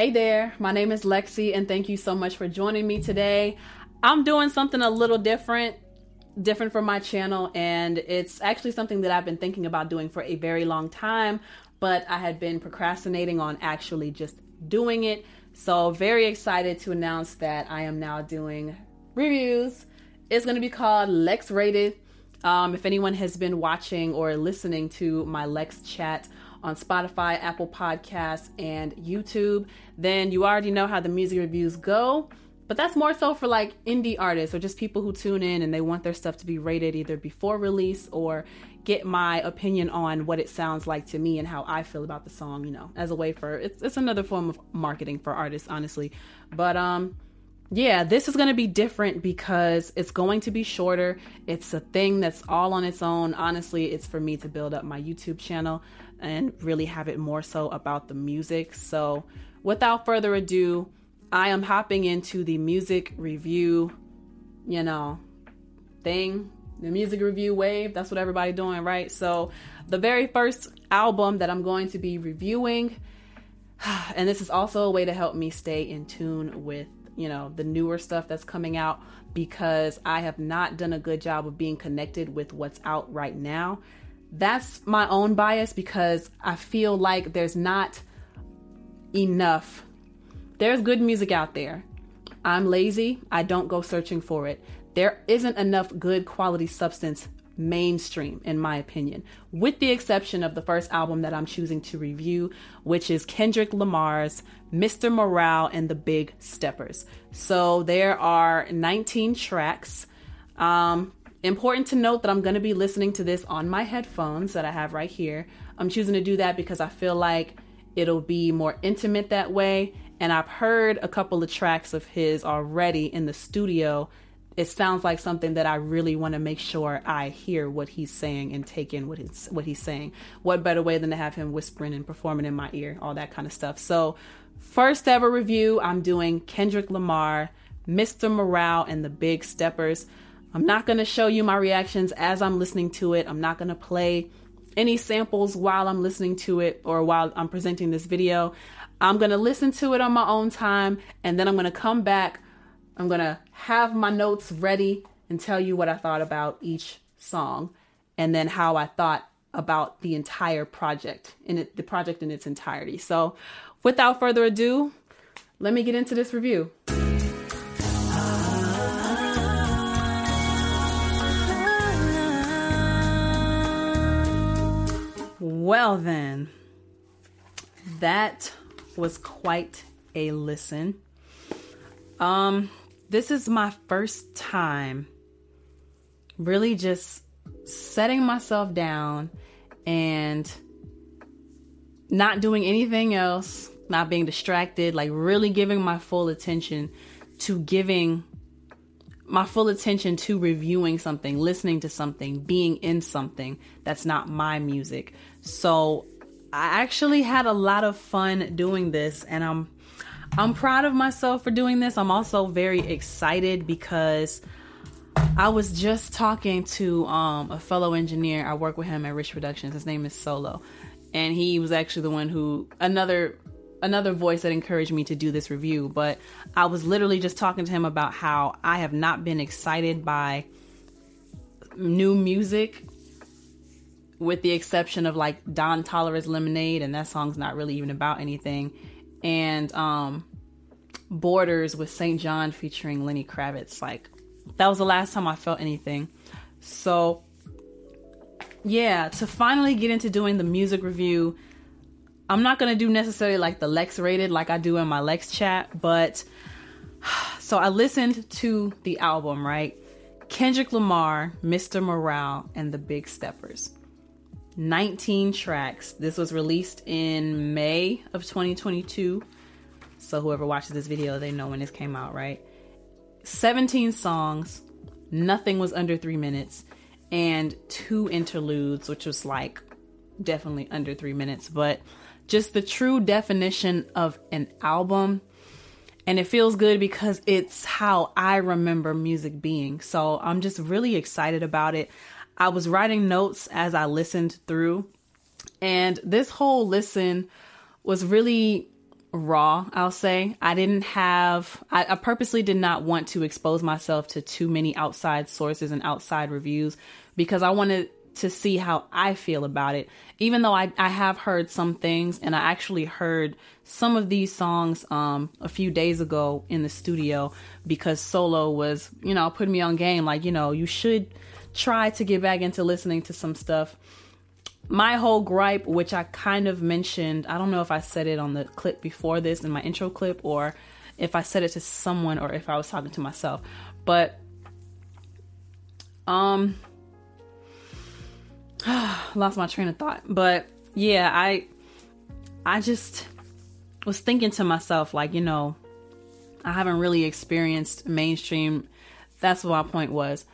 Hey there, my name is Lexi, and thank you so much for joining me today. I'm doing something a little different, different from my channel, and it's actually something that I've been thinking about doing for a very long time, but I had been procrastinating on actually just doing it. So, very excited to announce that I am now doing reviews. It's going to be called Lex Rated. Um, if anyone has been watching or listening to my Lex chat on Spotify, Apple Podcasts, and YouTube, then you already know how the music reviews go. But that's more so for like indie artists or just people who tune in and they want their stuff to be rated either before release or get my opinion on what it sounds like to me and how I feel about the song, you know, as a way for it's it's another form of marketing for artists, honestly. But um yeah, this is going to be different because it's going to be shorter. It's a thing that's all on its own. Honestly, it's for me to build up my YouTube channel and really have it more so about the music. So, without further ado, I am hopping into the music review, you know, thing, the music review wave. That's what everybody doing, right? So, the very first album that I'm going to be reviewing, and this is also a way to help me stay in tune with, you know, the newer stuff that's coming out because I have not done a good job of being connected with what's out right now that's my own bias because I feel like there's not enough. There's good music out there. I'm lazy. I don't go searching for it. There isn't enough good quality substance mainstream, in my opinion, with the exception of the first album that I'm choosing to review, which is Kendrick Lamar's Mr. Morale and the Big Steppers. So there are 19 tracks. Um, Important to note that I'm going to be listening to this on my headphones that I have right here. I'm choosing to do that because I feel like it'll be more intimate that way. And I've heard a couple of tracks of his already in the studio. It sounds like something that I really want to make sure I hear what he's saying and take in what he's what he's saying. What better way than to have him whispering and performing in my ear, all that kind of stuff. So, first ever review, I'm doing Kendrick Lamar, Mr. Morale and the Big Steppers. I'm not going to show you my reactions as I'm listening to it. I'm not going to play any samples while I'm listening to it or while I'm presenting this video. I'm going to listen to it on my own time and then I'm going to come back. I'm going to have my notes ready and tell you what I thought about each song and then how I thought about the entire project in it, the project in its entirety. So, without further ado, let me get into this review. Well, then, that was quite a listen. Um, this is my first time really just setting myself down and not doing anything else, not being distracted, like really giving my full attention to giving my full attention to reviewing something, listening to something, being in something that's not my music. So I actually had a lot of fun doing this and I'm I'm proud of myself for doing this. I'm also very excited because I was just talking to um, a fellow engineer. I work with him at Rich Productions. His name is Solo. And he was actually the one who another another voice that encouraged me to do this review, but I was literally just talking to him about how I have not been excited by new music with the exception of like Don Toliver's Lemonade and that song's not really even about anything and um Borders with SAINt JHN featuring Lenny Kravitz like that was the last time I felt anything. So yeah, to finally get into doing the music review I'm not gonna do necessarily like the Lex rated like I do in my Lex chat, but so I listened to the album, right? Kendrick Lamar, Mr. Morale, and the Big Steppers. 19 tracks. This was released in May of 2022. So whoever watches this video, they know when this came out, right? 17 songs. Nothing was under three minutes. And two interludes, which was like definitely under three minutes. But just the true definition of an album. And it feels good because it's how I remember music being. So I'm just really excited about it. I was writing notes as I listened through, and this whole listen was really raw, I'll say. I didn't have, I, I, purposely did not want to expose myself to too many outside sources and outside reviews because I wanted to see how I feel about it. Even though I, I have heard some things and I actually heard some of these songs um, a few days ago in the studio because Solo was, you know, putting me on game. Like, you know, you should try to get back into listening to some stuff my whole gripe, which I kind of mentioned, I don't know if I said it on the clip before this in my intro clip or if I said it to someone or if I was talking to myself, but um lost my train of thought. But yeah, I I just was thinking to myself like, you know, I haven't really experienced mainstream. That's what my point was.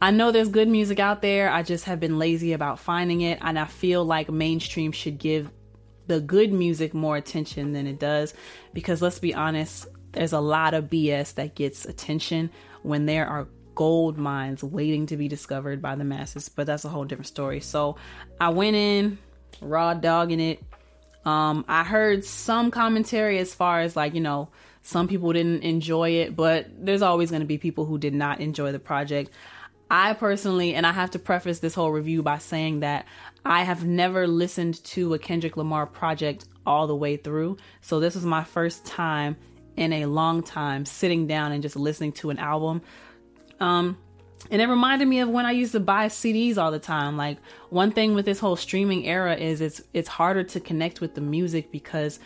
I know there's good music out there. I just have been lazy about finding it. And I feel like mainstream should give the good music more attention than it does. Because let's be honest, there's a lot of BS that gets attention when there are gold mines waiting to be discovered by the masses. But that's a whole different story. So I went in raw dogging it. Um, I heard some commentary as far as like, you know, some people didn't enjoy it, but there's always going to be people who did not enjoy the project. I personally, and I have to preface this whole review by saying that I have never listened to a Kendrick Lamar project all the way through. So this was my first time in a long time sitting down and just listening to an album. Um, and it reminded me of when I used to buy CDs all the time. Like one thing with this whole streaming era is it's it's harder to connect with the music because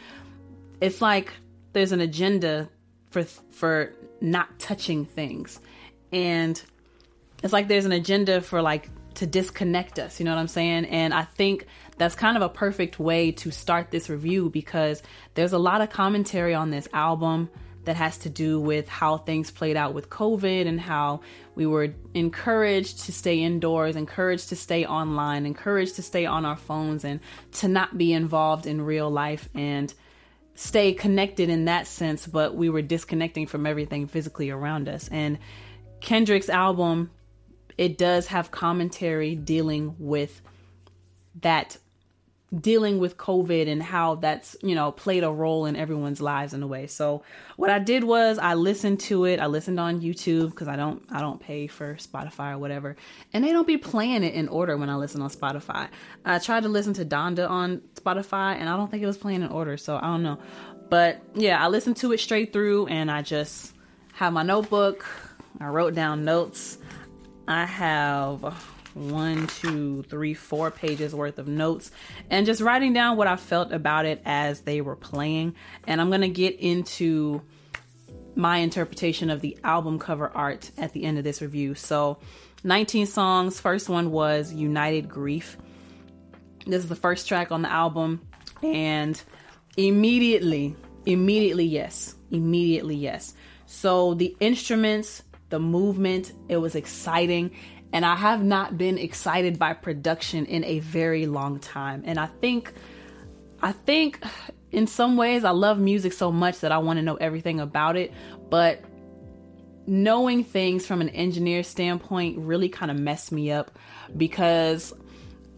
it's like there's an agenda for for not touching things. And it's like there's an agenda for like to disconnect us, you know what I'm saying? And I think that's kind of a perfect way to start this review because there's a lot of commentary on this album that has to do with how things played out with COVID and how we were encouraged to stay indoors, encouraged to stay online, encouraged to stay on our phones and to not be involved in real life and stay connected in that sense, but we were disconnecting from everything physically around us. And Kendrick's album it does have commentary dealing with that dealing with covid and how that's you know played a role in everyone's lives in a way. So what i did was i listened to it. I listened on youtube because i don't i don't pay for spotify or whatever. And they don't be playing it in order when i listen on spotify. I tried to listen to donda on spotify and i don't think it was playing in order so i don't know. But yeah i listened to it straight through and i just have my notebook. I wrote down notes. I have one, two, three, four pages worth of notes and just writing down what I felt about it as they were playing. And I'm going to get into my interpretation of the album cover art at the end of this review. So, 19 songs. First one was United Grief. This is the first track on the album. And immediately, immediately, yes. Immediately, yes. So, the instruments the movement. It was exciting. And I have not been excited by production in a very long time. And I think, I think in some ways I love music so much that I want to know everything about it. But knowing things from an engineer standpoint really kind of messed me up because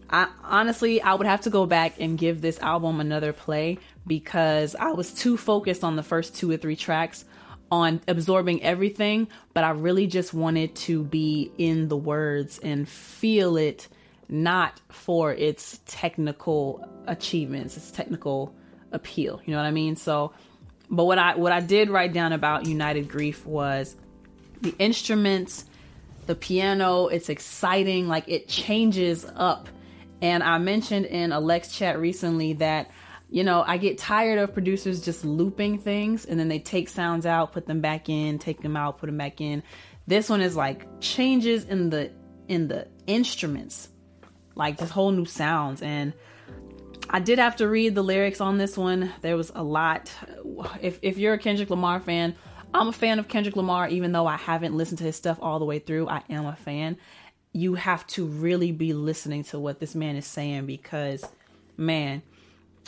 I honestly I would have to go back and give this album another play because I was too focused on the first two or three tracks on absorbing everything, but I really just wanted to be in the words and feel it not for its technical achievements, its technical appeal. You know what I mean? So but what I what I did write down about United Grief was the instruments, the piano, it's exciting, like it changes up. And I mentioned in a Lex chat recently that you know, I get tired of producers just looping things and then they take sounds out, put them back in, take them out, put them back in. This one is like changes in the in the instruments. Like this whole new sounds and I did have to read the lyrics on this one. There was a lot. If if you're a Kendrick Lamar fan, I'm a fan of Kendrick Lamar even though I haven't listened to his stuff all the way through. I am a fan. You have to really be listening to what this man is saying because man,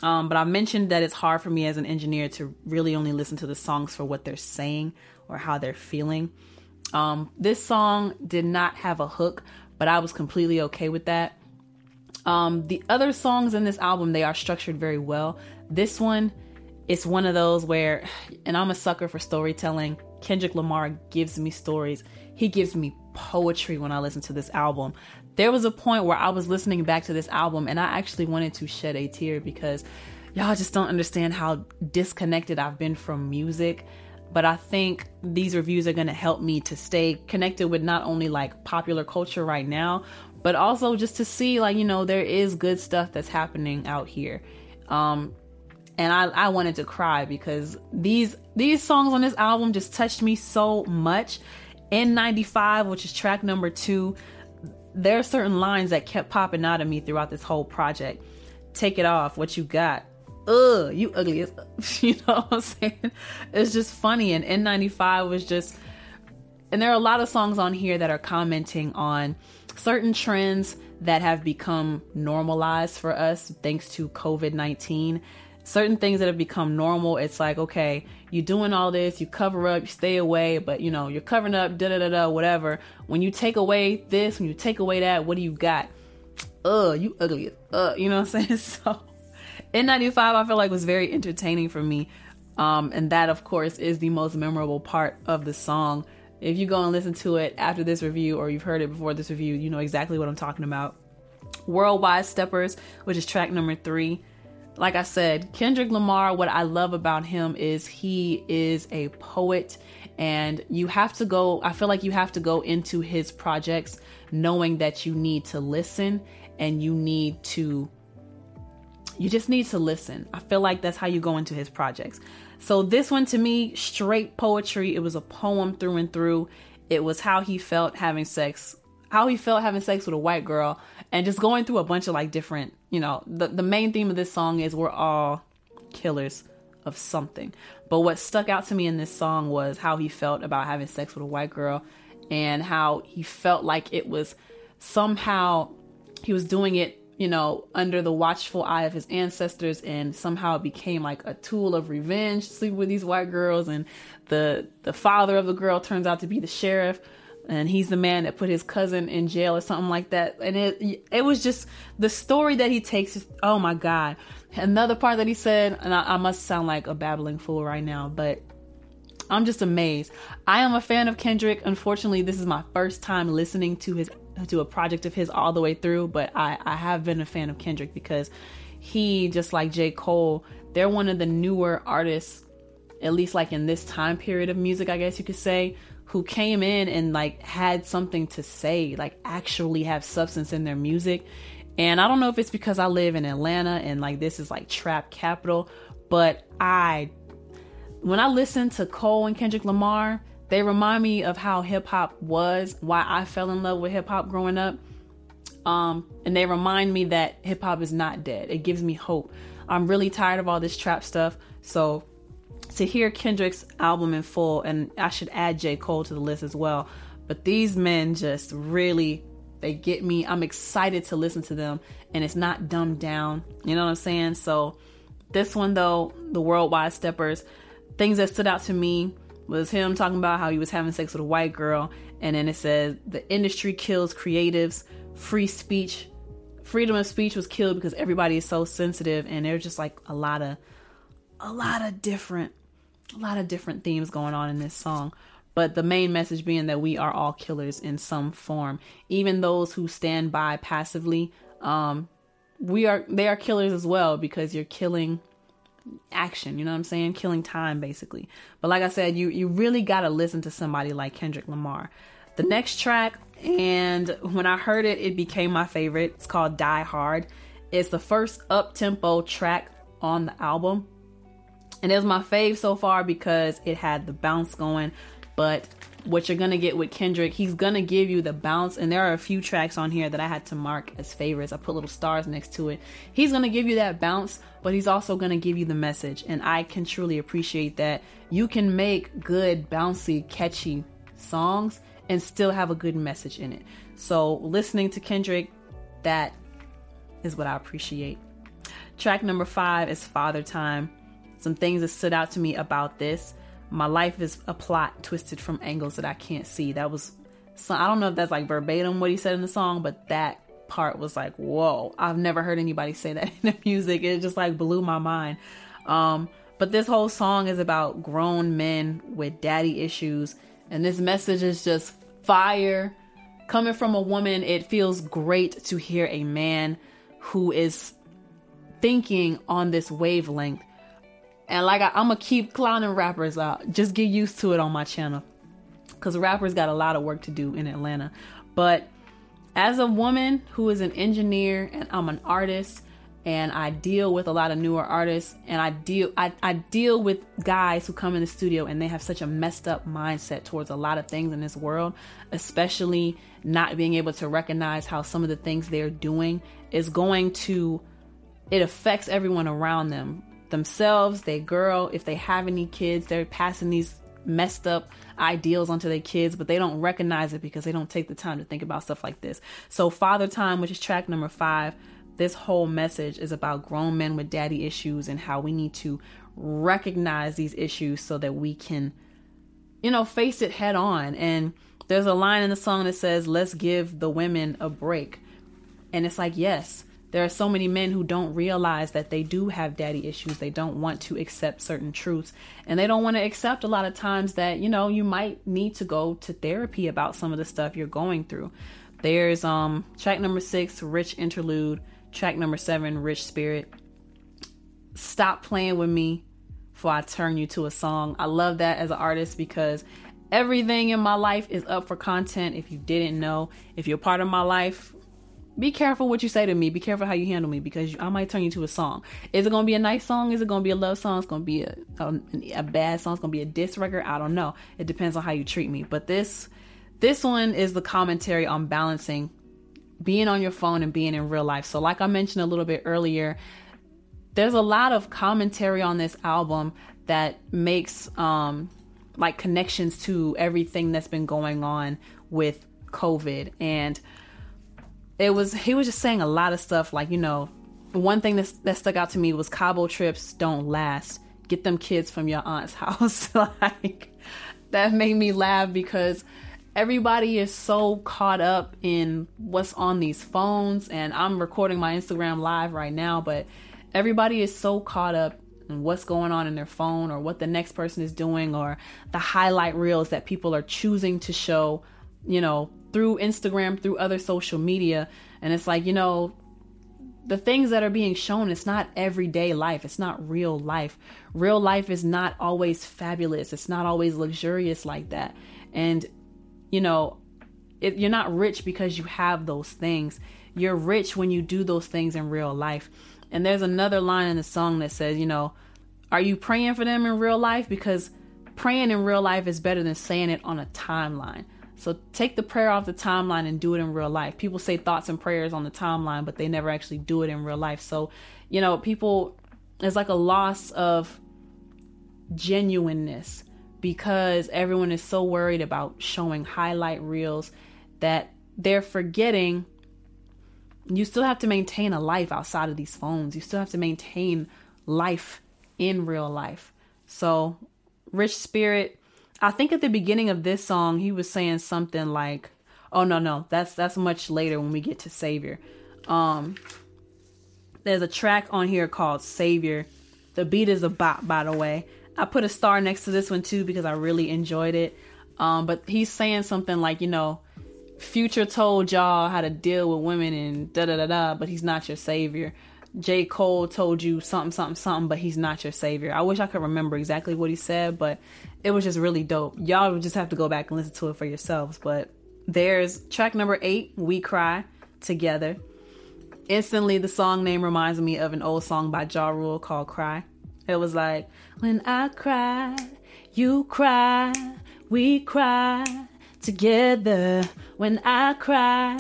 um, but I mentioned that it's hard for me as an engineer to really only listen to the songs for what they're saying or how they're feeling. Um, this song did not have a hook, but I was completely okay with that. Um, the other songs in this album, they are structured very well. This one, it's one of those where, and I'm a sucker for storytelling. Kendrick Lamar gives me stories. He gives me poetry when I listen to this album. There was a point where I was listening back to this album and I actually wanted to shed a tear because y'all just don't understand how disconnected I've been from music. But I think these reviews are going to help me to stay connected with not only like popular culture right now, but also just to see like, you know, there is good stuff that's happening out here. Um, and I, I wanted to cry because these these songs on this album just touched me so much. N95, which is track number two, there are certain lines that kept popping out of me throughout this whole project. Take it off, what you got. Ugh, you ugly you know what I'm saying? It's just funny. And N95 was just and there are a lot of songs on here that are commenting on certain trends that have become normalized for us thanks to COVID 19 certain things that have become normal, it's like, okay, you're doing all this, you cover up, you stay away, but you know, you're covering up, da da da da, whatever. When you take away this, when you take away that, what do you got? Ugh, you ugly. Uh, you know what I'm saying? So, N95, I feel like was very entertaining for me. Um, and that, of course, is the most memorable part of the song. If you go and listen to it after this review, or you've heard it before this review, you know exactly what I'm talking about. Worldwide Steppers, which is track number three like I said, Kendrick Lamar, what I love about him is he is a poet, and you have to go, I feel like you have to go into his projects knowing that you need to listen and you need to, you just need to listen. I feel like that's how you go into his projects. So, this one to me, straight poetry, it was a poem through and through. It was how he felt having sex how he felt having sex with a white girl and just going through a bunch of like different, you know, the, the main theme of this song is we're all killers of something. But what stuck out to me in this song was how he felt about having sex with a white girl and how he felt like it was somehow he was doing it, you know, under the watchful eye of his ancestors and somehow it became like a tool of revenge, sleep with these white girls and the the father of the girl turns out to be the sheriff and he's the man that put his cousin in jail or something like that. And it it was just the story that he takes. oh my god! Another part that he said, and I, I must sound like a babbling fool right now, but I'm just amazed. I am a fan of Kendrick. Unfortunately, this is my first time listening to his to a project of his all the way through, but I I have been a fan of Kendrick because he just like J Cole, they're one of the newer artists at least like in this time period of music, I guess you could say, who came in and like had something to say, like actually have substance in their music. And I don't know if it's because I live in Atlanta and like this is like trap capital, but I when I listen to Cole and Kendrick Lamar, they remind me of how hip hop was, why I fell in love with hip hop growing up. Um, and they remind me that hip hop is not dead. It gives me hope. I'm really tired of all this trap stuff. So to hear Kendrick's album in full, and I should add J. Cole to the list as well. But these men just really they get me. I'm excited to listen to them, and it's not dumbed down. You know what I'm saying? So this one though, the worldwide steppers, things that stood out to me was him talking about how he was having sex with a white girl, and then it says the industry kills creatives, free speech, freedom of speech was killed because everybody is so sensitive, and there's just like a lot of a lot of different a lot of different themes going on in this song but the main message being that we are all killers in some form. Even those who stand by passively um we are they are killers as well because you're killing action you know what i'm saying? Killing time basically. But like i said you you really got to listen to somebody like kendrick lamar. The next track and when i heard it it became my favorite. It's called die hard. It's the first up tempo track on the album and it was my fave so far because it had the bounce going. But what you're gonna get with Kendrick, he's gonna give you the bounce. And there are a few tracks on here that I had to mark as favorites. I put little stars next to it. He's gonna give you that bounce, but he's also gonna give you the message. And I can truly appreciate that. You can make good, bouncy, catchy songs and still have a good message in it. So listening to Kendrick, that is what I appreciate. Track number five is Father Time some things that stood out to me about this. My life is a plot twisted from angles that I can't see. That was, so I don't know if that's like verbatim what he said in the song, but that part was like, whoa, I've never heard anybody say that in the music. It just like blew my mind. Um, But this whole song is about grown men with daddy issues. And this message is just fire. Coming from a woman, it feels great to hear a man who is thinking on this wavelength. And like I, am gonna keep clowning rappers out. Just get used to it on my channel, because rappers got a lot of work to do in Atlanta. But as a woman who is an engineer and I'm an artist, and I deal with a lot of newer artists, and I deal I, I deal with guys who come in the studio and they have such a messed up mindset towards a lot of things in this world, especially not being able to recognize how some of the things they're doing is going to it affects everyone around them themselves their girl if they have any kids they're passing these messed up ideals onto their kids but they don't recognize it because they don't take the time to think about stuff like this. So father time which is track number five this whole message is about grown men with daddy issues and how we need to recognize these issues so that we can you know face it head on. And there's a line in the song that says let's give the women a break. And it's like yes there are so many men who don't realize that they do have daddy issues. They don't want to accept certain truths. And they don't want to accept a lot of times that, you know, you might need to go to therapy about some of the stuff you're going through. There's um track number 6, Rich Interlude, track number 7, Rich Spirit. Stop playing with me for I turn you to a song. I love that as an artist because everything in my life is up for content if you didn't know. If you're part of my life, be careful what you say to me. Be careful how you handle me because I might turn you to a song. Is it gonna be a nice song? Is it gonna be a love song? It's gonna be a, a, a bad song. It's gonna be a diss record. I don't know. It depends on how you treat me. But this this one is the commentary on balancing being on your phone and being in real life. So like I mentioned a little bit earlier, there's a lot of commentary on this album that makes um like connections to everything that's been going on with COVID and it was he was just saying a lot of stuff like you know one thing that, that stuck out to me was Cabo trips don't last. Get them kids from your aunt's house. Like that made me laugh because everybody is so caught up in what's on these phones. And i'm recording my instagram live right now but everybody is so caught up in what's going on in their phone or what the next person is doing or the highlight reels that people are choosing to show you know through Instagram, through other social media. And it's like, you know, the things that are being shown, it's not everyday life. It's not real life. Real life is not always fabulous. It's not always luxurious like that. And, you know, it, you're not rich because you have those things. You're rich when you do those things in real life. And there's another line in the song that says, you know, are you praying for them in real life? Because praying in real life is better than saying it on a timeline. So take the prayer off the timeline and do it in real life. People say thoughts and prayers on the timeline, but they never actually do it in real life. So, you know, people, it's like a loss of genuineness because everyone is so worried about showing highlight reels that they're forgetting you still have to maintain a life outside of these phones. You still have to maintain life in real life. So, Rich Spirit I think at the beginning of this song, he was saying something like, "Oh no, no, that's that's much later when we get to Savior." Um, there's a track on here called Savior. The beat is a bop, by the way. I put a star next to this one too because I really enjoyed it. Um, but he's saying something like, you know, Future told y'all how to deal with women and da da da da, but he's not your savior. J. Cole told you something, something, something, but he's not your savior. I wish I could remember exactly what he said, but it was just really dope. Y'all would just have to go back and listen to it for yourselves. But there's track number eight, We Cry Together. Instantly, the song name reminds me of an old song by Ja Rule called Cry. It was like, When I cry, you cry, we cry together. When I cry,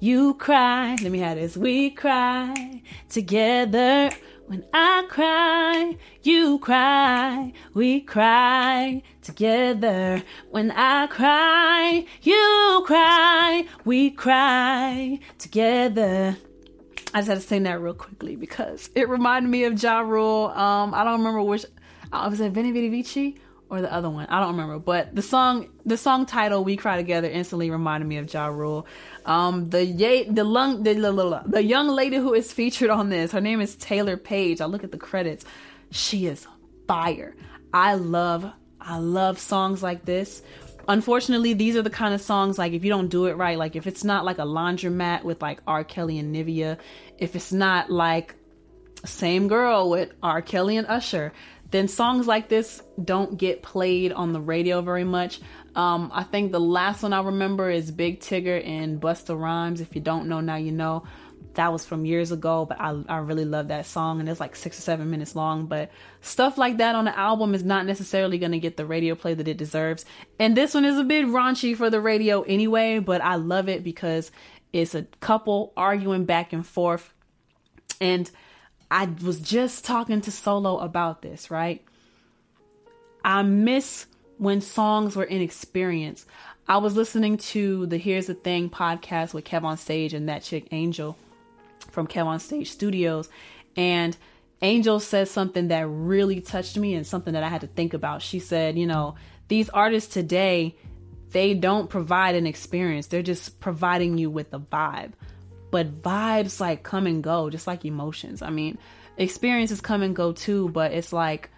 you cry. Let me have this. We cry together. When I cry, you cry. We cry together. When I cry, you cry. We cry together. I just had to sing that real quickly because it reminded me of Ja Rule. Um, I don't remember which. I was at Venni Vetti Vecci? Or the other one. I don't remember, but the song the song title "We Cry Together" instantly reminded me of Ja Rule. Um, the the lung the, the, the young lady who is featured on this, her name is Taylour Paige. I look at the credits, she is fire. I love I love songs like this. Unfortunately, these are the kind of songs like if you don't do it right, like if it's not like a laundromat with like R. Kelly and Nivea, if it's not like same girl with R. Kelly and Usher, then songs like this don't get played on the radio very much. Um, I think the last one I remember is Big Tigger and Busta Rhymes. If you don't know, now you know that was from years ago, but I, I really love that song and it's like six or seven minutes long. But stuff like that on the album is not necessarily going to get the radio play that it deserves. And this one is a bit raunchy for the radio anyway, but I love it because it's a couple arguing back and forth. And I was just talking to Solo about this, right? I miss when songs were inexperienced. I was listening to the Here's the Thing podcast with Kev on Stage and that chick Angel from Kev on Stage Studios. And Angel said something that really touched me and something that I had to think about. She said, you know, these artists today, they don't provide an experience. They're just providing you with a vibe. But vibes like come and go, just like emotions. I mean, experiences come and go too, but it's like,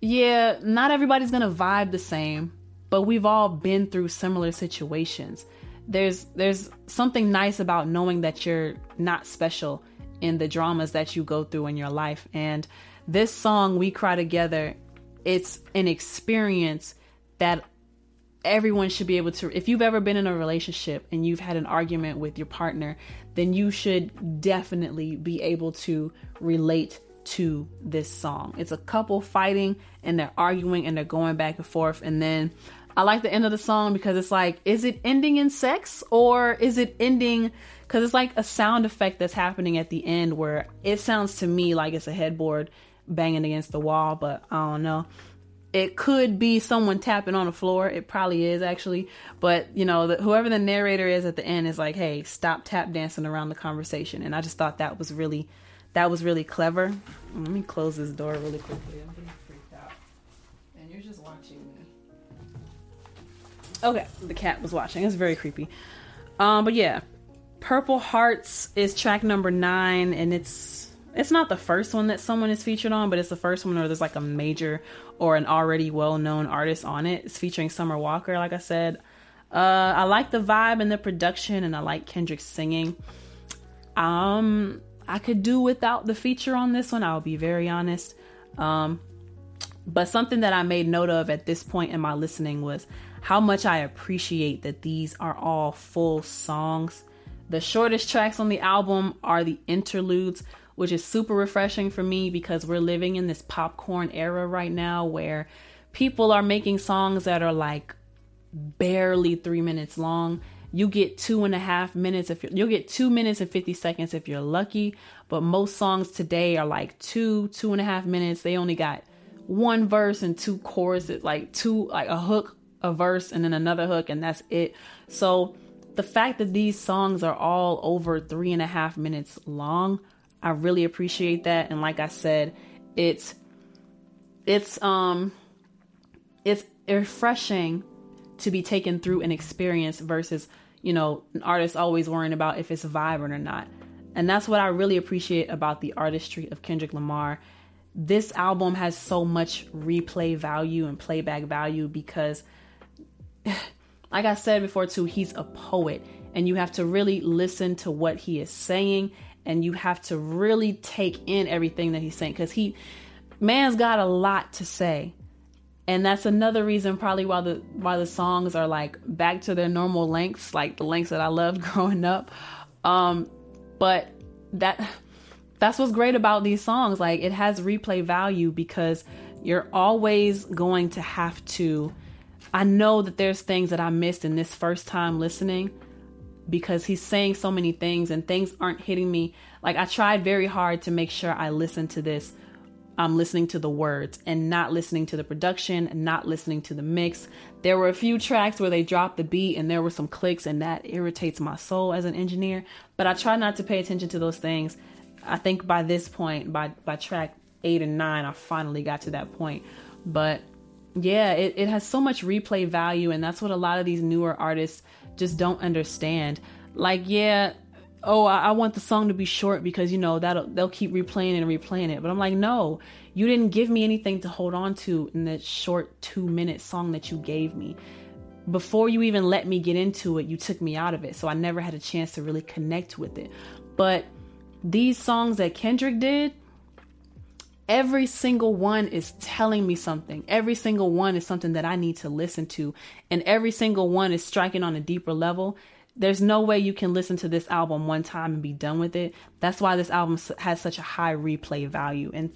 yeah, not everybody's gonna vibe the same, but we've all been through similar situations there's there's something nice about knowing that you're not special in the dramas that you go through in your life and this song we cry together it's an experience that everyone should be able to if you've ever been in a relationship and you've had an argument with your partner then you should definitely be able to relate to this song it's a couple fighting and they're arguing and they're going back and forth and then I like the end of the song because it's like, is it ending in sex or is it ending? Because it's like a sound effect that's happening at the end where it sounds to me like it's a headboard banging against the wall, but I don't know. It could be someone tapping on the floor. It probably is actually, but you know, the, whoever the narrator is at the end is like, "Hey, stop tap dancing around the conversation." And I just thought that was really, that was really clever. Let me close this door really quickly. I'm getting freaked out, and you're just watching me. Okay, the cat was watching. It's very creepy. Um, but yeah, Purple Hearts is track number nine, and it's it's not the first one that someone is featured on, but it's the first one where there's like a major or an already well known artist on it. It's featuring Summer Walker, like I said. Uh, I like the vibe and the production, and I like Kendrick singing. Um, I could do without the feature on this one. I'll be very honest. Um, but something that I made note of at this point in my listening was how much I appreciate that these are all full songs. The shortest tracks on the album are the interludes, which is super refreshing for me because we're living in this popcorn era right now where people are making songs that are like barely three minutes long. You get two and a half minutes if you'll get two minutes and 50 seconds if you're lucky. But most songs today are like two, two and a half minutes. They only got one verse and two choruses, like two, like a hook a verse and then another hook, and that's it. So the fact that these songs are all over three and a half minutes long, I really appreciate that. And like I said, it's it's um it's refreshing to be taken through an experience versus you know an artist always worrying about if it's vibrant or not and that's what i really appreciate about the artistry of kendrick lamar this album has so much replay value and playback value because like I said before, too, he's a poet, and you have to really listen to what he is saying, and you have to really take in everything that he's saying because he, man's got a lot to say, and that's another reason probably why the why the songs are like back to their normal lengths, like the lengths that I loved growing up. Um, but that that's what's great about these songs. Like it has replay value because you're always going to have to I know that there's things that I missed in this first time listening because he's saying so many things and things aren't hitting me. Like I tried very hard to make sure I listened to this. I'm listening to the words and not listening to the production, and not listening to the mix. There were a few tracks where they dropped the beat and there were some clicks and that irritates my soul as an engineer, but I try not to pay attention to those things. I think by this point, by by track 8 and 9, I finally got to that point. But yeah, it, it has so much replay value, and that's what a lot of these newer artists just don't understand. Like, yeah, oh, I, I, want the song to be short because you know that they'll keep replaying and replaying it. But I'm like, no, you didn't give me anything to hold on to in that short two minute song that you gave me. Before you even let me get into it, you took me out of it, so I never had a chance to really connect with it. But these songs that Kendrick did, every single one is telling me something. Every single one is something that I need to listen to, and every single one is striking on a deeper level there's no way you can listen to this album one time and be done with it. That's why this album has such a high replay value. And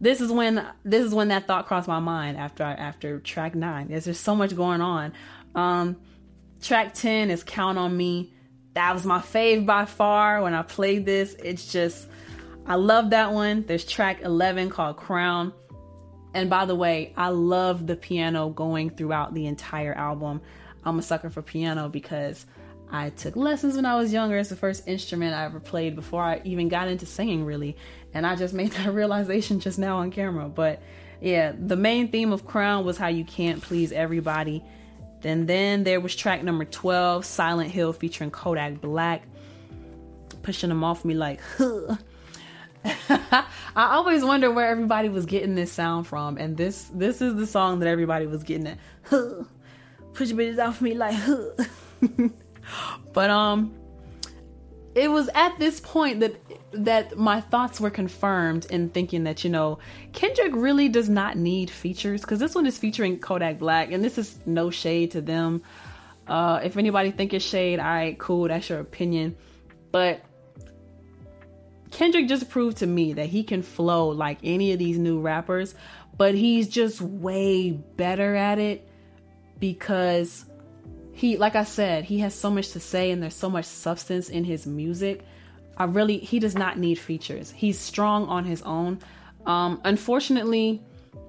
this is when this is when that thought crossed my mind after after track 9. There's just so much going on. Um track 10 is Count on Me. That was my fave by far when I played this. It's just I love that one. There's track 11 called Crown. And by the way, I love the piano going throughout the entire album. I'm a sucker for piano because I took lessons when I was younger. It's the first instrument I ever played before I even got into singing, really. And I just made that realization just now on camera. But yeah, the main theme of Crown was how you can't please everybody. Then then there was track number 12, Silent Hill featuring Kodak Black, pushing them off me like, huh. I always wonder where everybody was getting this sound from, and this this is the song that everybody was getting it. Huh. Push bitches off me like, huh. but um it was at this point that that my thoughts were confirmed in thinking that you know Kendrick really does not need features because this one is featuring Kodak Black and this is no shade to them. Uh, if anybody think it's shade, all right, cool, that's your opinion. But Kendrick just proved to me that he can flow like any of these new rappers, but he's just way better at it because he like I said, he has so much to say and there's so much substance in his music. I really he does not need features. He's strong on his own. Um, unfortunately,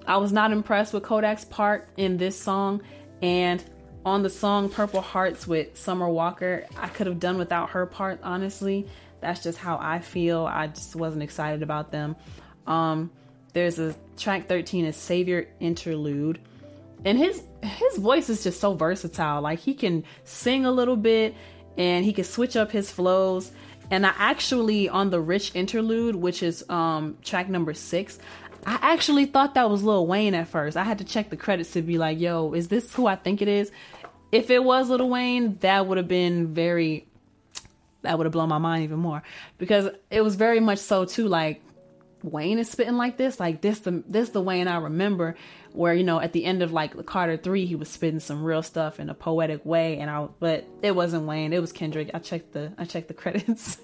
I was not impressed with Kodak's part in this song and on the song Purple Hearts with Summer Walker, I could have done without her part, honestly. That's just how I feel. I just wasn't excited about them. Um, there's a track 13 is Savior Interlude and his his voice is just so versatile. Like he can sing a little bit and he can switch up his flows. And I actually on the Rich interlude, which is um track number 6, I actually thought that was Lil Wayne at first. I had to check the credits to be like, "Yo, is this who I think it is?" If it was Lil Wayne, that would have been very that would have blown my mind even more. Because it was very much so too like Wayne is spitting like this, like this the this the Wayne I remember, where you know at the end of like the Carter three, he was spitting some real stuff in a poetic way, and I but it wasn't Wayne, it was Kendrick. I checked the I checked the credits,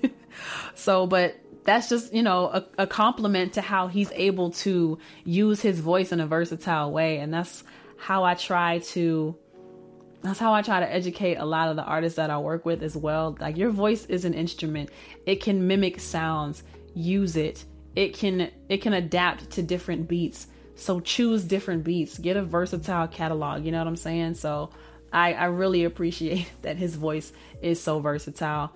so but that's just you know a, a compliment to how he's able to use his voice in a versatile way, and that's how I try to that's how I try to educate a lot of the artists that I work with as well. Like your voice is an instrument. It can mimic sounds. Use it it can it can adapt to different beats. So choose different beats. Get a versatile catalog. You know what I'm saying? So I, I really appreciate that his voice is so versatile.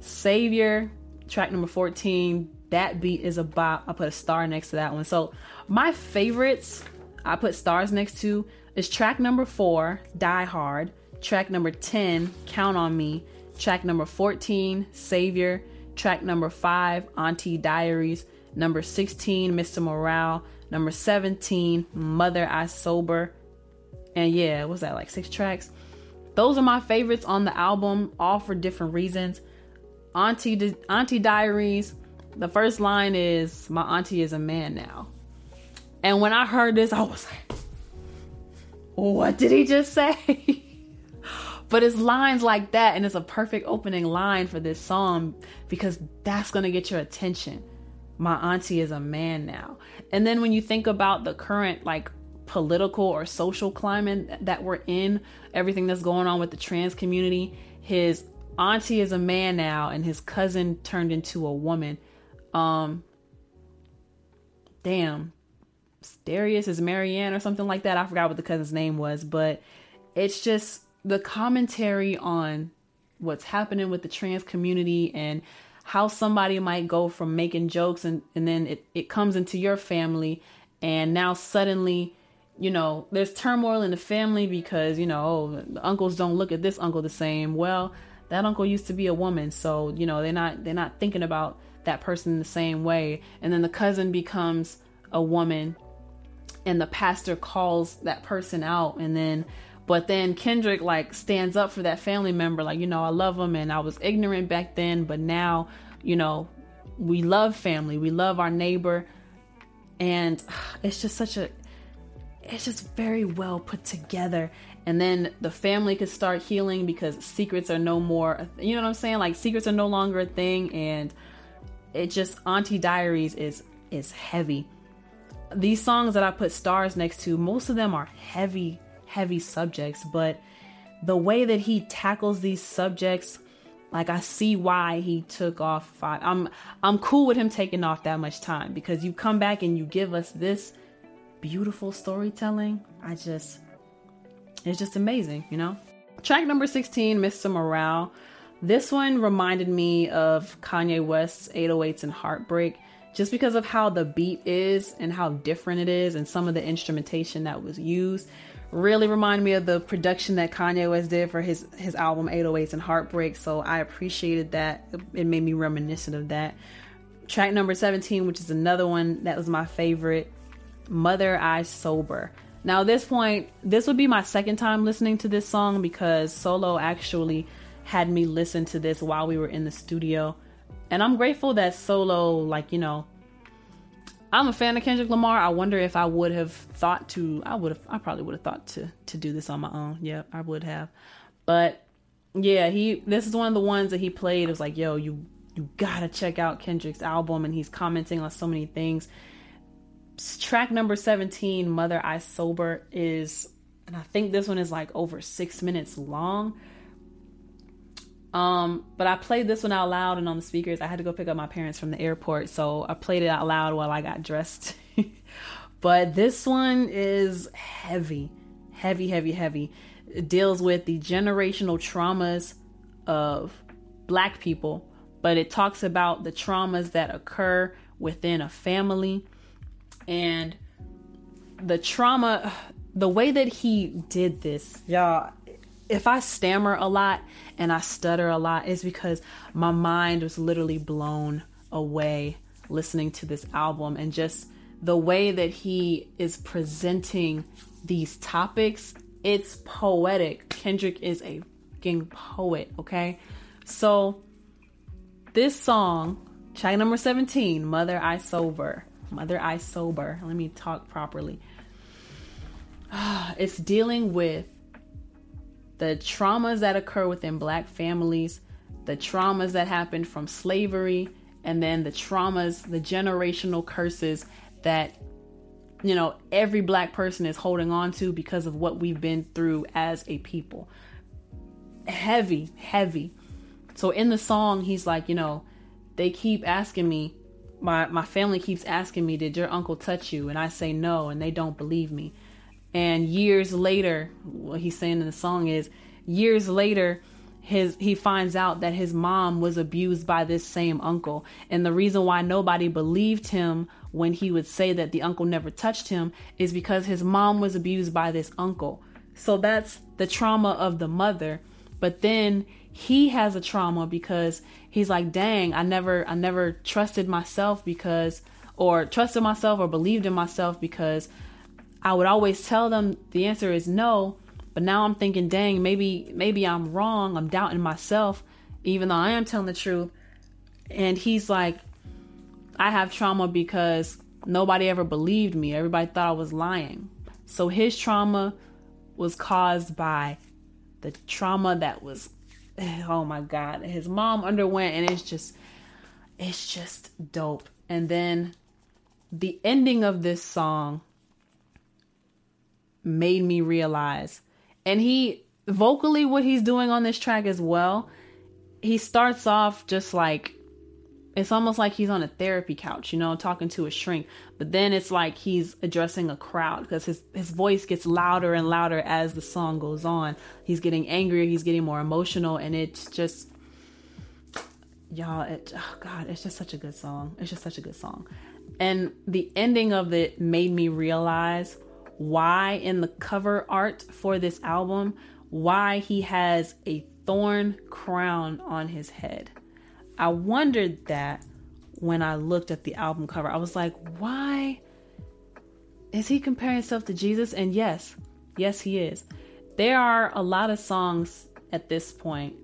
Savior, track number 14. That beat is a bop. I put a star next to that one. So my favorites I put stars next to is track number four, Die Hard. Track number 10, Count on Me. Track number 14, Savior. Track number five, Auntie Diaries. Number 16, Mr. Morale. Number 17, Mother I Sober. And yeah, was that like six tracks? Those are my favorites on the album, all for different reasons. Auntie Auntie Diaries. The first line is my auntie is a man now. And when I heard this, I was like, what did he just say? but it's lines like that, and it's a perfect opening line for this song because that's gonna get your attention my auntie is a man now. And then when you think about the current like political or social climate that we're in, everything that's going on with the trans community, his auntie is a man now and his cousin turned into a woman. Um damn. Darius is Marianne or something like that. I forgot what the cousin's name was, but it's just the commentary on what's happening with the trans community and how somebody might go from making jokes and, and then it, it comes into your family and now suddenly you know there's turmoil in the family because you know oh, the uncles don't look at this uncle the same well that uncle used to be a woman, so you know they're not they're not thinking about that person the same way. And then the cousin becomes a woman, and the pastor calls that person out, and then but then Kendrick like stands up for that family member, like you know I love him, and I was ignorant back then, but now you know we love family, we love our neighbor, and it's just such a it's just very well put together. And then the family could start healing because secrets are no more you know what i'm saying? Like secrets are no longer a thing and it just auntie diaries is is heavy these songs that i put stars next to most of them are heavy heavy subjects but the way that he tackles these subjects like i see why he took off five i'm i'm cool with him taking off that much time because you come back and you give us this beautiful storytelling i just it's just amazing, you know? Track number 16, Mr. Morale. This one reminded me of Kanye West's 808s and Heartbreak just because of how the beat is and how different it is and some of the instrumentation that was used really reminded me of the production that Kanye West did for his his album 808s and Heartbreak. So I appreciated that. It made me reminiscent of that. Track number 17 which is another one that was my favorite Mother I Sober. Now, at this point, this would be my second time listening to this song because Solo actually had me listen to this while we were in the studio. And I'm grateful that Solo, like, you know, I'm a fan of Kendrick Lamar. I wonder if I would have thought to, I would have, I probably would have thought to, to do this on my own. Yeah, I would have. But yeah, he, this is one of the ones that he played. It was like, yo, you, you gotta check out Kendrick's album. And he's commenting on so many things track number 17, Mother I Sober, is, and I think this one is like over six minutes long. Um, but I played this one out loud and on the speakers. I had to go pick up my parents from the airport, so I played it out loud while I got dressed. but this one is heavy, heavy, heavy, heavy. It deals with the generational traumas of black people, but it talks about the traumas that occur within a family and the trauma the way that he did this y'all if i stammer a lot and i stutter a lot it's because my mind was literally blown away listening to this album and just the way that he is presenting these topics it's poetic kendrick is a fucking poet okay so this song track number 17 mother i sober Mother I Sober. Let me talk properly. It's dealing with the traumas that occur within black families, the traumas that happened from slavery, and then the traumas, the generational curses that you know every black person is holding on to because of what we've been through as a people. Heavy, heavy. So in the song, he's like, you know, they keep asking me, my my family keeps asking me, "Did your uncle touch you?" And I say no, and they don't believe me. And years later, what he's saying in the song is, years later, his he finds out that his mom was abused by this same uncle. And the reason why nobody believed him when he would say that the uncle never touched him is because his mom was abused by this uncle. So that's the trauma of the mother. But then he has a trauma because he's like, dang, I never I never trusted myself because or trusted myself or believed in myself because I would always tell them the answer is no, but now I'm thinking, dang, maybe maybe I'm wrong. I'm doubting myself even though I am telling the truth. And he's like, I have trauma because nobody ever believed me. Everybody thought I was lying. So his trauma was caused by the trauma that was oh my god his mom underwent and it's just it's just dope and then the ending of this song made me realize and he vocally what he's doing on this track as well he starts off just like it's almost like he's on a therapy couch, you know, talking to a shrink. But then it's like he's addressing a crowd because his, his voice gets louder and louder as the song goes on. He's getting angrier, he's getting more emotional, and it's just, y'all, it, oh God, it's just such a good song. It's just such a good song. And the ending of it made me realize why in the cover art for this album, why he has a thorn crown on his head. I wondered that when I looked at the album cover. I was like, why is he comparing himself to Jesus? And yes, yes, he is. There are a lot of songs at this point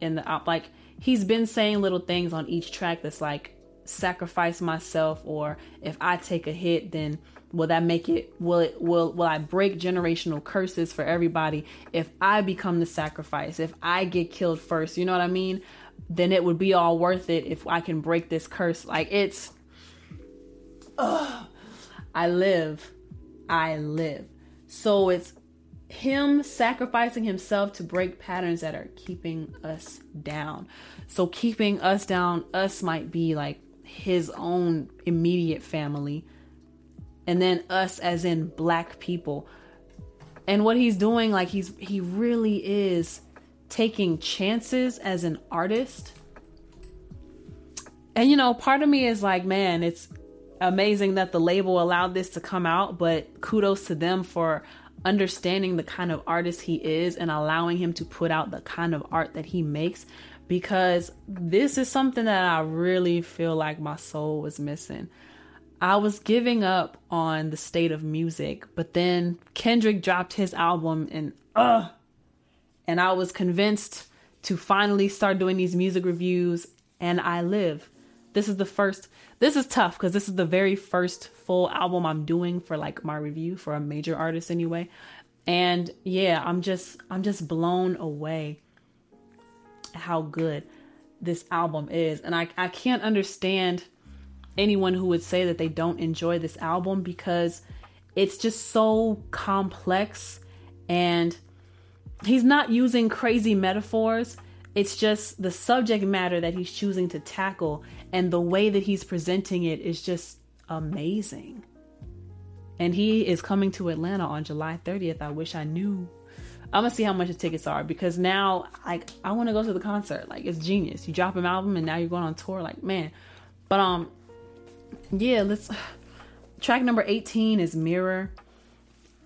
in the like he's been saying little things on each track that's like sacrifice myself or if I take a hit then will that make it will it will will I break generational curses for everybody if I become the sacrifice if I get killed first you know what I mean? Then it would be all worth it if I can break this curse. Like it's ugh, I live I live. So it's him sacrificing himself to break patterns that are keeping us down. So, keeping us down, us might be like his own immediate family, and then us as in black people. And what he's doing, like, he's he really is taking chances as an artist. And you know, part of me is like, man, it's amazing that the label allowed this to come out, but kudos to them for understanding the kind of artist he is and allowing him to put out the kind of art that he makes because this is something that I really feel like my soul was missing. I was giving up on the state of music, but then Kendrick dropped his album and uh and I was convinced to finally start doing these music reviews and I live. This is the first this is tough because this is the very first full album I'm doing for like my review for a major artist anyway. And yeah, I'm just I'm just blown away how good this album is. And I, I can't understand anyone who would say that they don't enjoy this album because it's just so complex and he's not using crazy metaphors. It's just the subject matter that he's choosing to tackle and the way that he's presenting it is just amazing. And he is coming to Atlanta on July 30th. I wish I knew. I'm gonna see how much the tickets are because now like I want to go to the concert. Like it's genius. You drop an album and now you're going on tour. Like man, but um, yeah. Let's. Track number 18 is Mirror.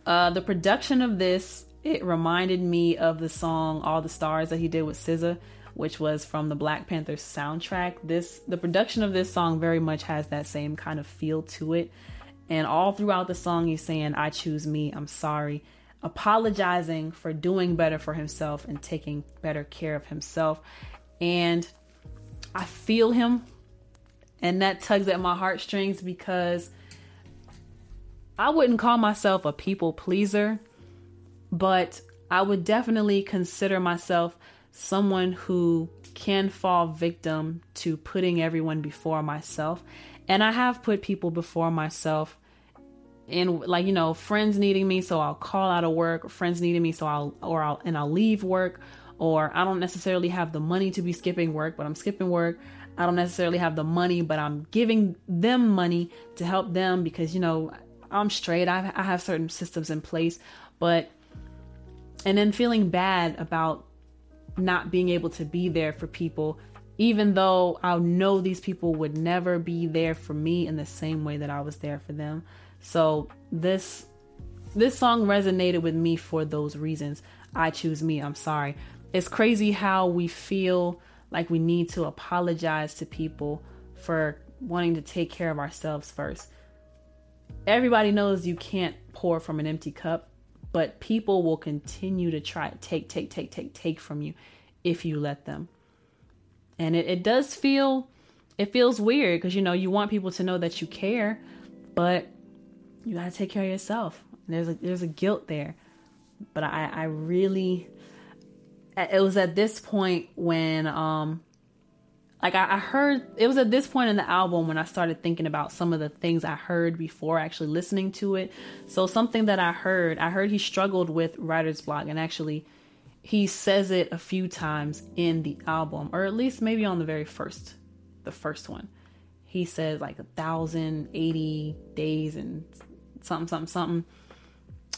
Uh, the production of this it reminded me of the song All the Stars that he did with SZA which was from the Black Panther soundtrack. This the production of this song very much has that same kind of feel to it. And all throughout the song he's saying, I choose me, I'm sorry, apologizing for doing better for himself and taking better care of himself. And I feel him and that tugs at my heartstrings because I wouldn't call myself a people pleaser, but I would definitely consider myself someone who can fall victim to putting everyone before myself. And I have put people before myself and like you know friends needing me so I'll call out of work, friends needing me so I'll or I'll and I'll leave work or I don't necessarily have the money to be skipping work, but I'm skipping work. I don't necessarily have the money, but I'm giving them money to help them because you know I'm straight. I, I have certain systems in place, but and then feeling bad about not being able to be there for people, even though I know these people would never be there for me in the same way that I was there for them. So this this song resonated with me for those reasons. I choose me. I'm sorry. It's crazy how we feel like we need to apologize to people for wanting to take care of ourselves first. Everybody knows you can't pour from an empty cup but people will continue to try take take take take take from you if you let them. And it, it does feel it feels weird because you know you want people to know that you care but you got to take care of yourself. There's a there's a guilt there. But i i really it was at this point when um like I, I, heard it was at this point in the album when I started thinking about some of the things I heard before actually listening to it. So something that I heard, I heard he struggled with writer's block and actually he says it a few times in the album, or at least maybe on the very first the first one. He says like a thousand eighty days and something, something, something.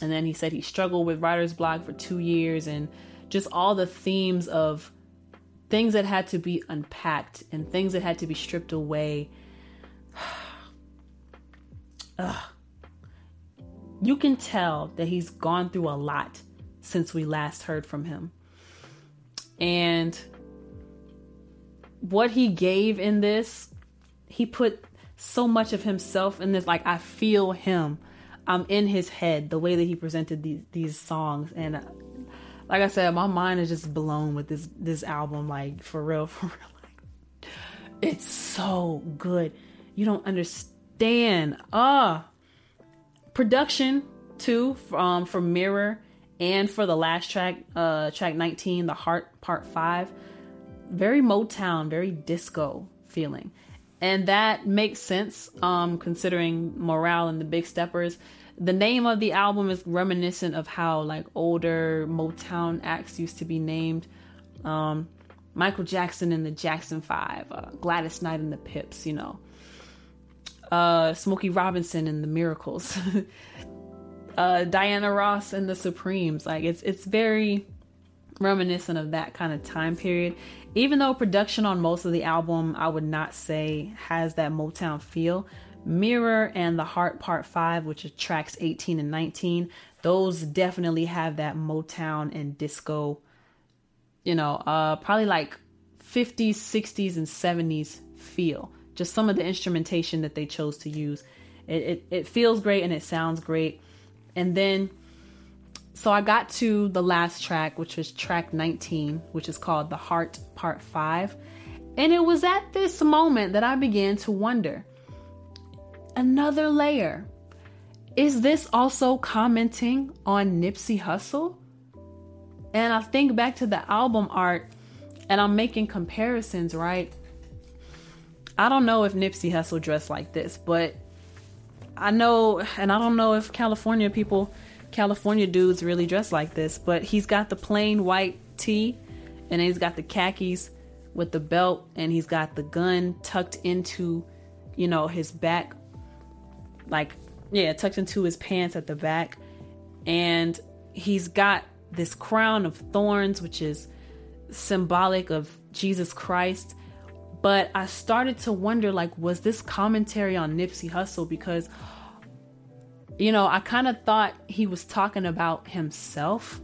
And then he said he struggled with writer's block for two years and just all the themes of things that had to be unpacked and things that had to be stripped away. you can tell that he's gone through a lot since we last heard from him. And what he gave in this, he put so much of himself in this. Like, I feel him. I'm in his head, the way that he presented these, these songs. And like I said, my mind is just blown with this this album. Like for real, for real. Like, it's so good. You don't understand. Ah, uh, production too from for Mirror and for the last track, uh, track 19, the Heart Part Five. Very Motown, very disco feeling. And that makes sense um, considering Morale and the Big Steppers the name of the album is reminiscent of how like older Motown acts used to be named. Um, Michael Jackson and the Jackson Five, uh, Gladys Knight and the Pips, you know, uh, Smokey Robinson and the Miracles, uh, Diana Ross and the Supremes. Like it's it's very reminiscent of that kind of time period. Even though production on most of the album, I would not say has that Motown feel. Mirror and The Heart Part 5, which is tracks 18 and 19, those definitely have that Motown and disco, you know, uh, probably like 50s, 60s, and 70s feel. Just some of the instrumentation that they chose to use. It, it, it feels great and it sounds great. And then, so I got to the last track, which was track 19, which is called The Heart Part 5. And it was at this moment that I began to wonder another layer. Is this also commenting on Nipsey Hussle? And I think back to the album art and I'm making comparisons, right? I don't know if Nipsey Hussle dressed like this, but I know, and I don't know if California people, California dudes really dress like this, but he's got the plain white tee and he's got the khakis with the belt and he's got the gun tucked into, you know, his back like yeah, tucked into his pants at the back. And he's got this crown of thorns, which is symbolic of Jesus Christ. But I started to wonder like, was this commentary on Nipsey Hussle? Because, you know, I kind of thought he was talking about himself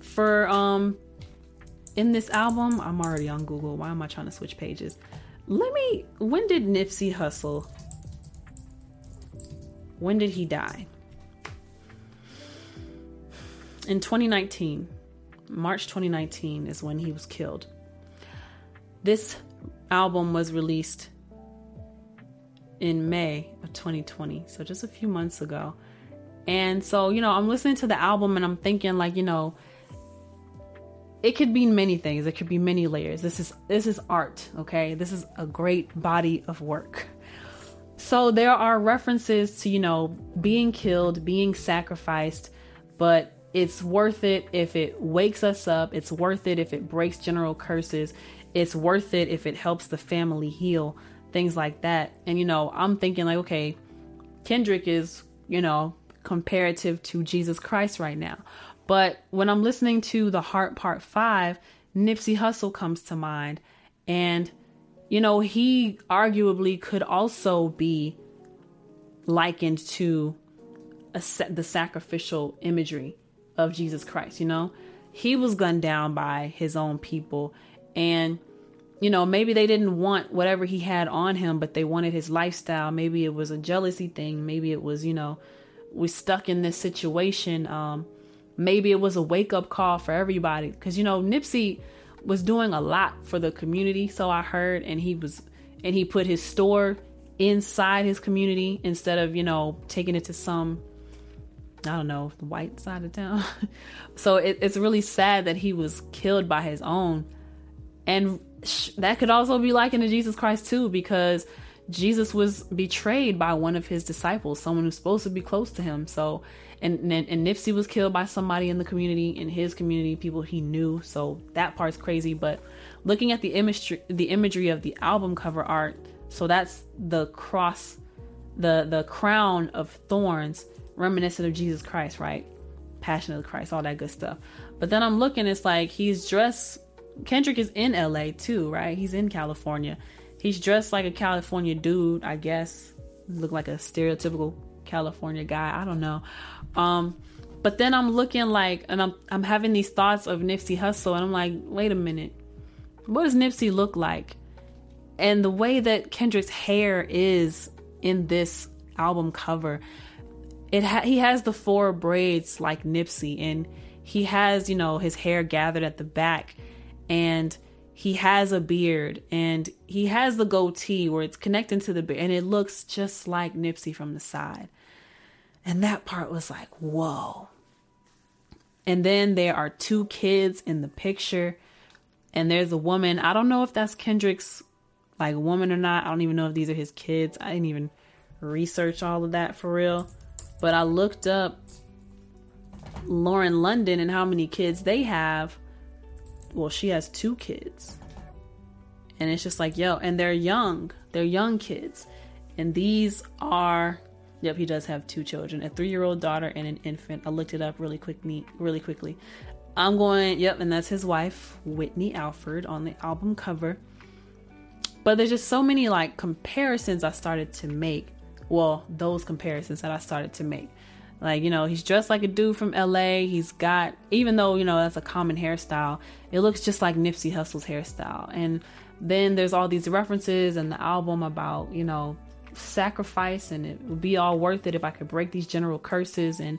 for, um, in this album. I'm already on Google. Why am I trying to switch pages? Let me, when did Nipsey Hussle when did he die? In 2019, March 2019 is when he was killed. This album was released in May of 2020, so just a few months ago. And so, you know, I'm listening to the album and I'm thinking like, you know, it could be many things. It could be many layers. This is this is art, okay? This is a great body of work. So there are references to, you know, being killed, being sacrificed, but it's worth it if it wakes us up. It's worth it if it breaks general curses. It's worth it if it helps the family heal, things like that. And, you know, I'm thinking, like, okay, Kendrick is, you know, comparative to Jesus Christ right now. But when I'm listening to The Heart Part 5, Nipsey Hussle comes to mind. And you know, he arguably could also be likened to a, the sacrificial imagery of Jesus Christ, you know? He was gunned down by his own people and you know, maybe they didn't want whatever he had on him, but they wanted his lifestyle. Maybe it was a jealousy thing, maybe it was, you know, we stuck in this situation. Um maybe it was a wake-up call for everybody cuz you know, Nipsey was doing a lot for the community, so I heard, and he was and he put his store inside his community instead of, you know, taking it to some I don't know, the white side of town. so it, it's really sad that he was killed by his own. And sh- that could also be likened to Jesus Christ too, because Jesus was betrayed by one of his disciples, someone who's supposed to be close to him. So and, and, and Nipsey was killed by somebody in the community, in his community, people he knew. So that part's crazy. But looking at the imagery, the imagery of the album cover art, so that's the cross, the the crown of thorns, reminiscent of Jesus Christ, right? Passion of the Christ, all that good stuff. But then I'm looking, it's like he's dressed. Kendrick is in LA too, right? He's in California. He's dressed like a California dude, I guess. Look like a stereotypical California guy. I don't know. Um, But then I'm looking like, and I'm I'm having these thoughts of Nipsey Hussle, and I'm like, wait a minute, what does Nipsey look like? And the way that Kendrick's hair is in this album cover, it ha- he has the four braids like Nipsey, and he has you know his hair gathered at the back, and he has a beard and he has the goatee where it's connecting to the beard and it looks just like Nipsey from the side. And that part was like, whoa. And then there are two kids in the picture and there's a woman. I don't know if that's Kendrick's like woman or not. I don't even know if these are his kids. I didn't even research all of that for real. But I looked up Lauren London and how many kids they have well, she has two kids. And it's just like, yo, and they're young. They're young kids. And these are yep, he does have two children, a three year old daughter and an infant. I looked it up really quickly really quickly. I'm going, yep, and that's his wife, Whitney Alford, on the album cover. But there's just so many like comparisons I started to make. Well, those comparisons that I started to make. Like, you know, he's dressed like a dude from LA. He's got, even though, you know, that's a common hairstyle, it looks just like Nipsey Hussle's hairstyle. And then there's all these references in the album about, you know, sacrifice and it would be all worth it if I could break these general curses and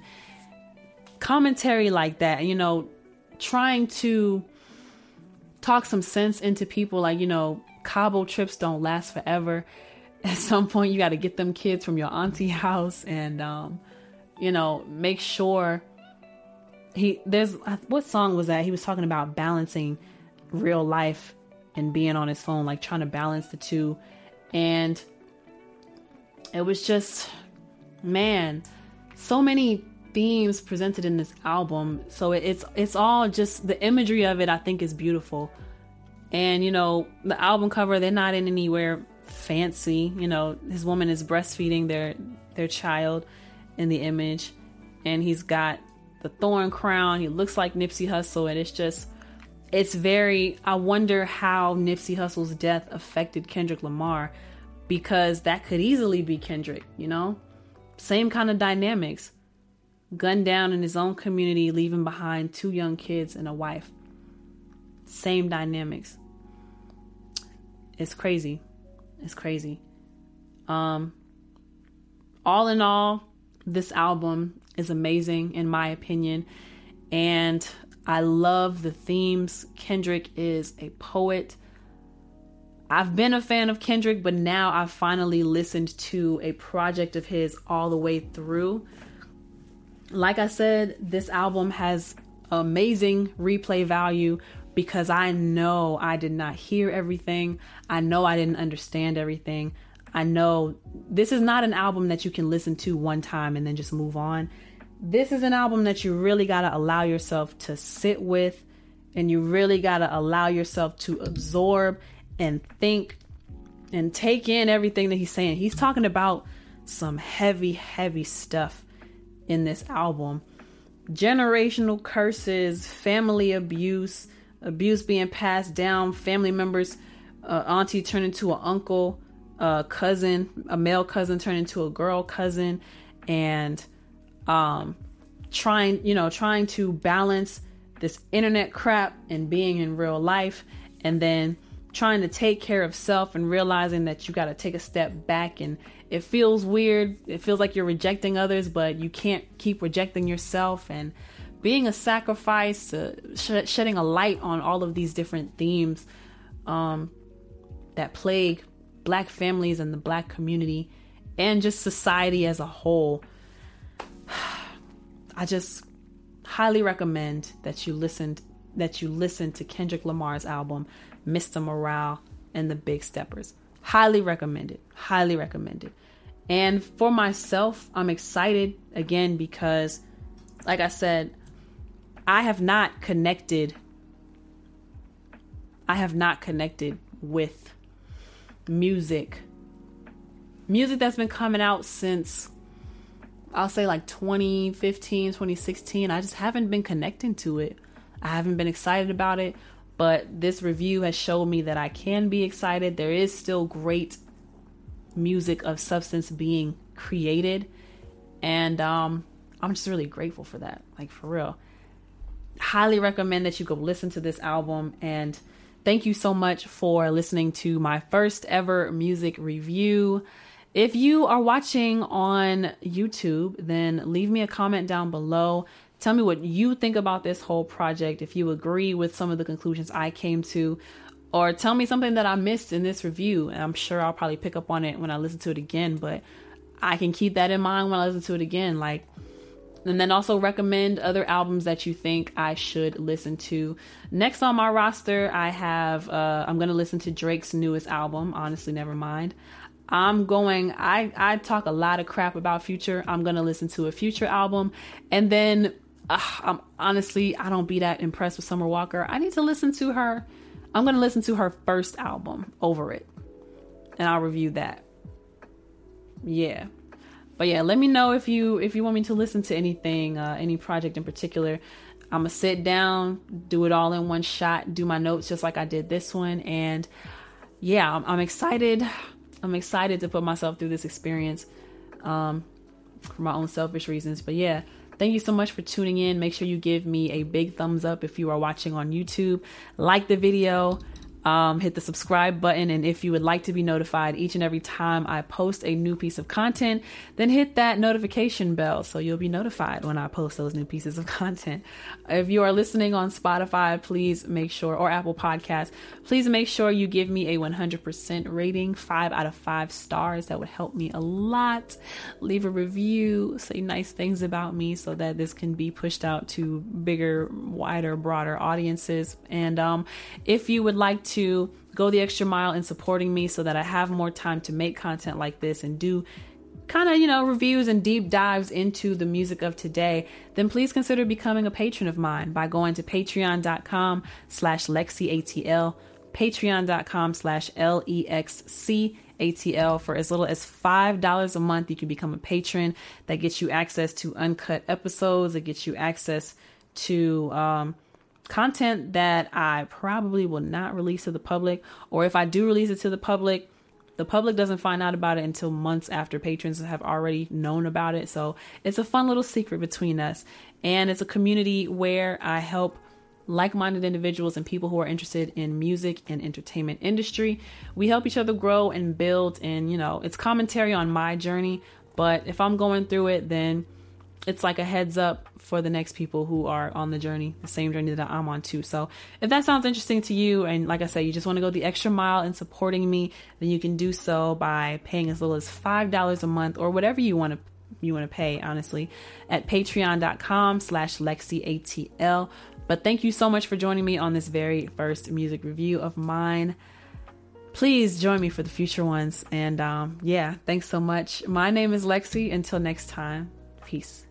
commentary like that. You know, trying to talk some sense into people like, you know, Cabo trips don't last forever. At some point, you got to get them kids from your auntie house and, um, you know, make sure he there's what song was that? He was talking about balancing real life and being on his phone, like trying to balance the two. And it was just man, so many themes presented in this album. So it's it's all just the imagery of it I think is beautiful. And you know, the album cover, they're not in anywhere fancy. You know, his woman is breastfeeding their their child in the image, and he's got the thorn crown. He looks like Nipsey Hussle, and it's just, it's very. I wonder how Nipsey Hussle's death affected Kendrick Lamar, because that could easily be Kendrick. You know, same kind of dynamics. Gunned down in his own community, leaving behind two young kids and a wife. Same dynamics. It's crazy. It's crazy. Um, all in all, this album is amazing, in my opinion. And I love the themes. Kendrick is a poet. I've been a fan of Kendrick, but now I've finally listened to a project of his all the way through. Like I said, this album has amazing replay value because I know I did not hear everything. I know I didn't understand everything. I know this is not an album that you can listen to one time and then just move on. This is an album that you really got to allow yourself to sit with and you really got to allow yourself to absorb and think and take in everything that he's saying. He's talking about some heavy, heavy stuff in this album generational curses, family abuse, abuse being passed down, family members, uh, auntie turned into an uncle, a cousin, a male cousin turned into a girl cousin, and um, trying, you know, trying to balance this internet crap and being in real life, and then trying to take care of self and realizing that you got to take a step back and it feels weird. It feels like you're rejecting others, but you can't keep rejecting yourself and being a sacrifice, uh, sh- shedding a light on all of these different themes um, that plague black families and the black community and just society as a whole. I just highly recommend that you listened that you listen to Kendrick Lamar's album Mr. Morale and the Big Steppers. Highly recommended. Highly recommended. And for myself, I'm excited again because like I said, I have not connected I have not connected with music. Music that's been coming out since I'll say like 2015, 2016. I just haven't been connecting to it. I haven't been excited about it, but this review has showed me that I can be excited. There is still great music of substance being created, and um, I'm just really grateful for that. Like for real. Highly recommend that you go listen to this album and thank you so much for listening to my first ever music review. If you are watching on YouTube, then leave me a comment down below. Tell me what you think about this whole project, if you agree with some of the conclusions I came to, or tell me something that I missed in this review. And I'm sure I'll probably pick up on it when I listen to it again, but I can keep that in mind when I listen to it again. Like, and then also recommend other albums that you think I should listen to. Next on my roster, I have uh, I'm gonna listen to Drake's newest album. Honestly, never mind. I'm going. I I talk a lot of crap about Future. I'm gonna listen to a Future album, and then uh, I'm honestly I don't be that impressed with Summer Walker. I need to listen to her. I'm gonna listen to her first album over it, and I'll review that. Yeah, but yeah, let me know if you if you want me to listen to anything, uh, any project in particular. I'm gonna sit down, do it all in one shot, do my notes just like I did this one, and yeah, I'm, I'm excited. I'm excited to put myself through this experience um, for my own selfish reasons. But yeah, thank you so much for tuning in. Make sure you give me a big thumbs up if you are watching on YouTube. Like the video, um, hit the subscribe button. And if you would like to be notified each and every time I post a new piece of content, then hit that notification bell so you'll be notified when I post those new pieces of content. If you are listening on Spotify, please make sure, or Apple Podcasts, please make sure you give me a 100% rating, five out of five stars. That would help me a lot. Leave a review, say nice things about me so that this can be pushed out to bigger, wider, broader audiences. And um, if you would like to, to go the extra mile in supporting me so that I have more time to make content like this and do kind of, you know, reviews and deep dives into the music of today, then please consider becoming a patron of mine by going to patreon.com slash lexiatl, patreon.com slash L-E-X-C-A-T-L. For as little as $5 a month, you can become a patron. That gets you access to uncut episodes. It gets you access to, um, content that I probably will not release to the public, or if I do release it to the public, the public doesn't find out about it until months after patrons have already known about it. So it's a fun little secret between us. And it's a community where I help like minded individuals and people who are interested in music and entertainment industry. We help each other grow and build, and you know, it's commentary on my journey. But if I'm going through it, then it's like a heads up for the next people who are on the journey, the same journey that I'm on too. So if that sounds interesting to you, and like I said, you just want to go the extra mile in supporting me, then you can do so by paying as little as five dollars a month or whatever you want to you want to pay, honestly, at patreon.com slash LexiATL. But thank you so much for joining me on this very first music review of mine. Please join me for the future ones. And um, yeah, thanks so much. My name is Lexi. Until next time, peace.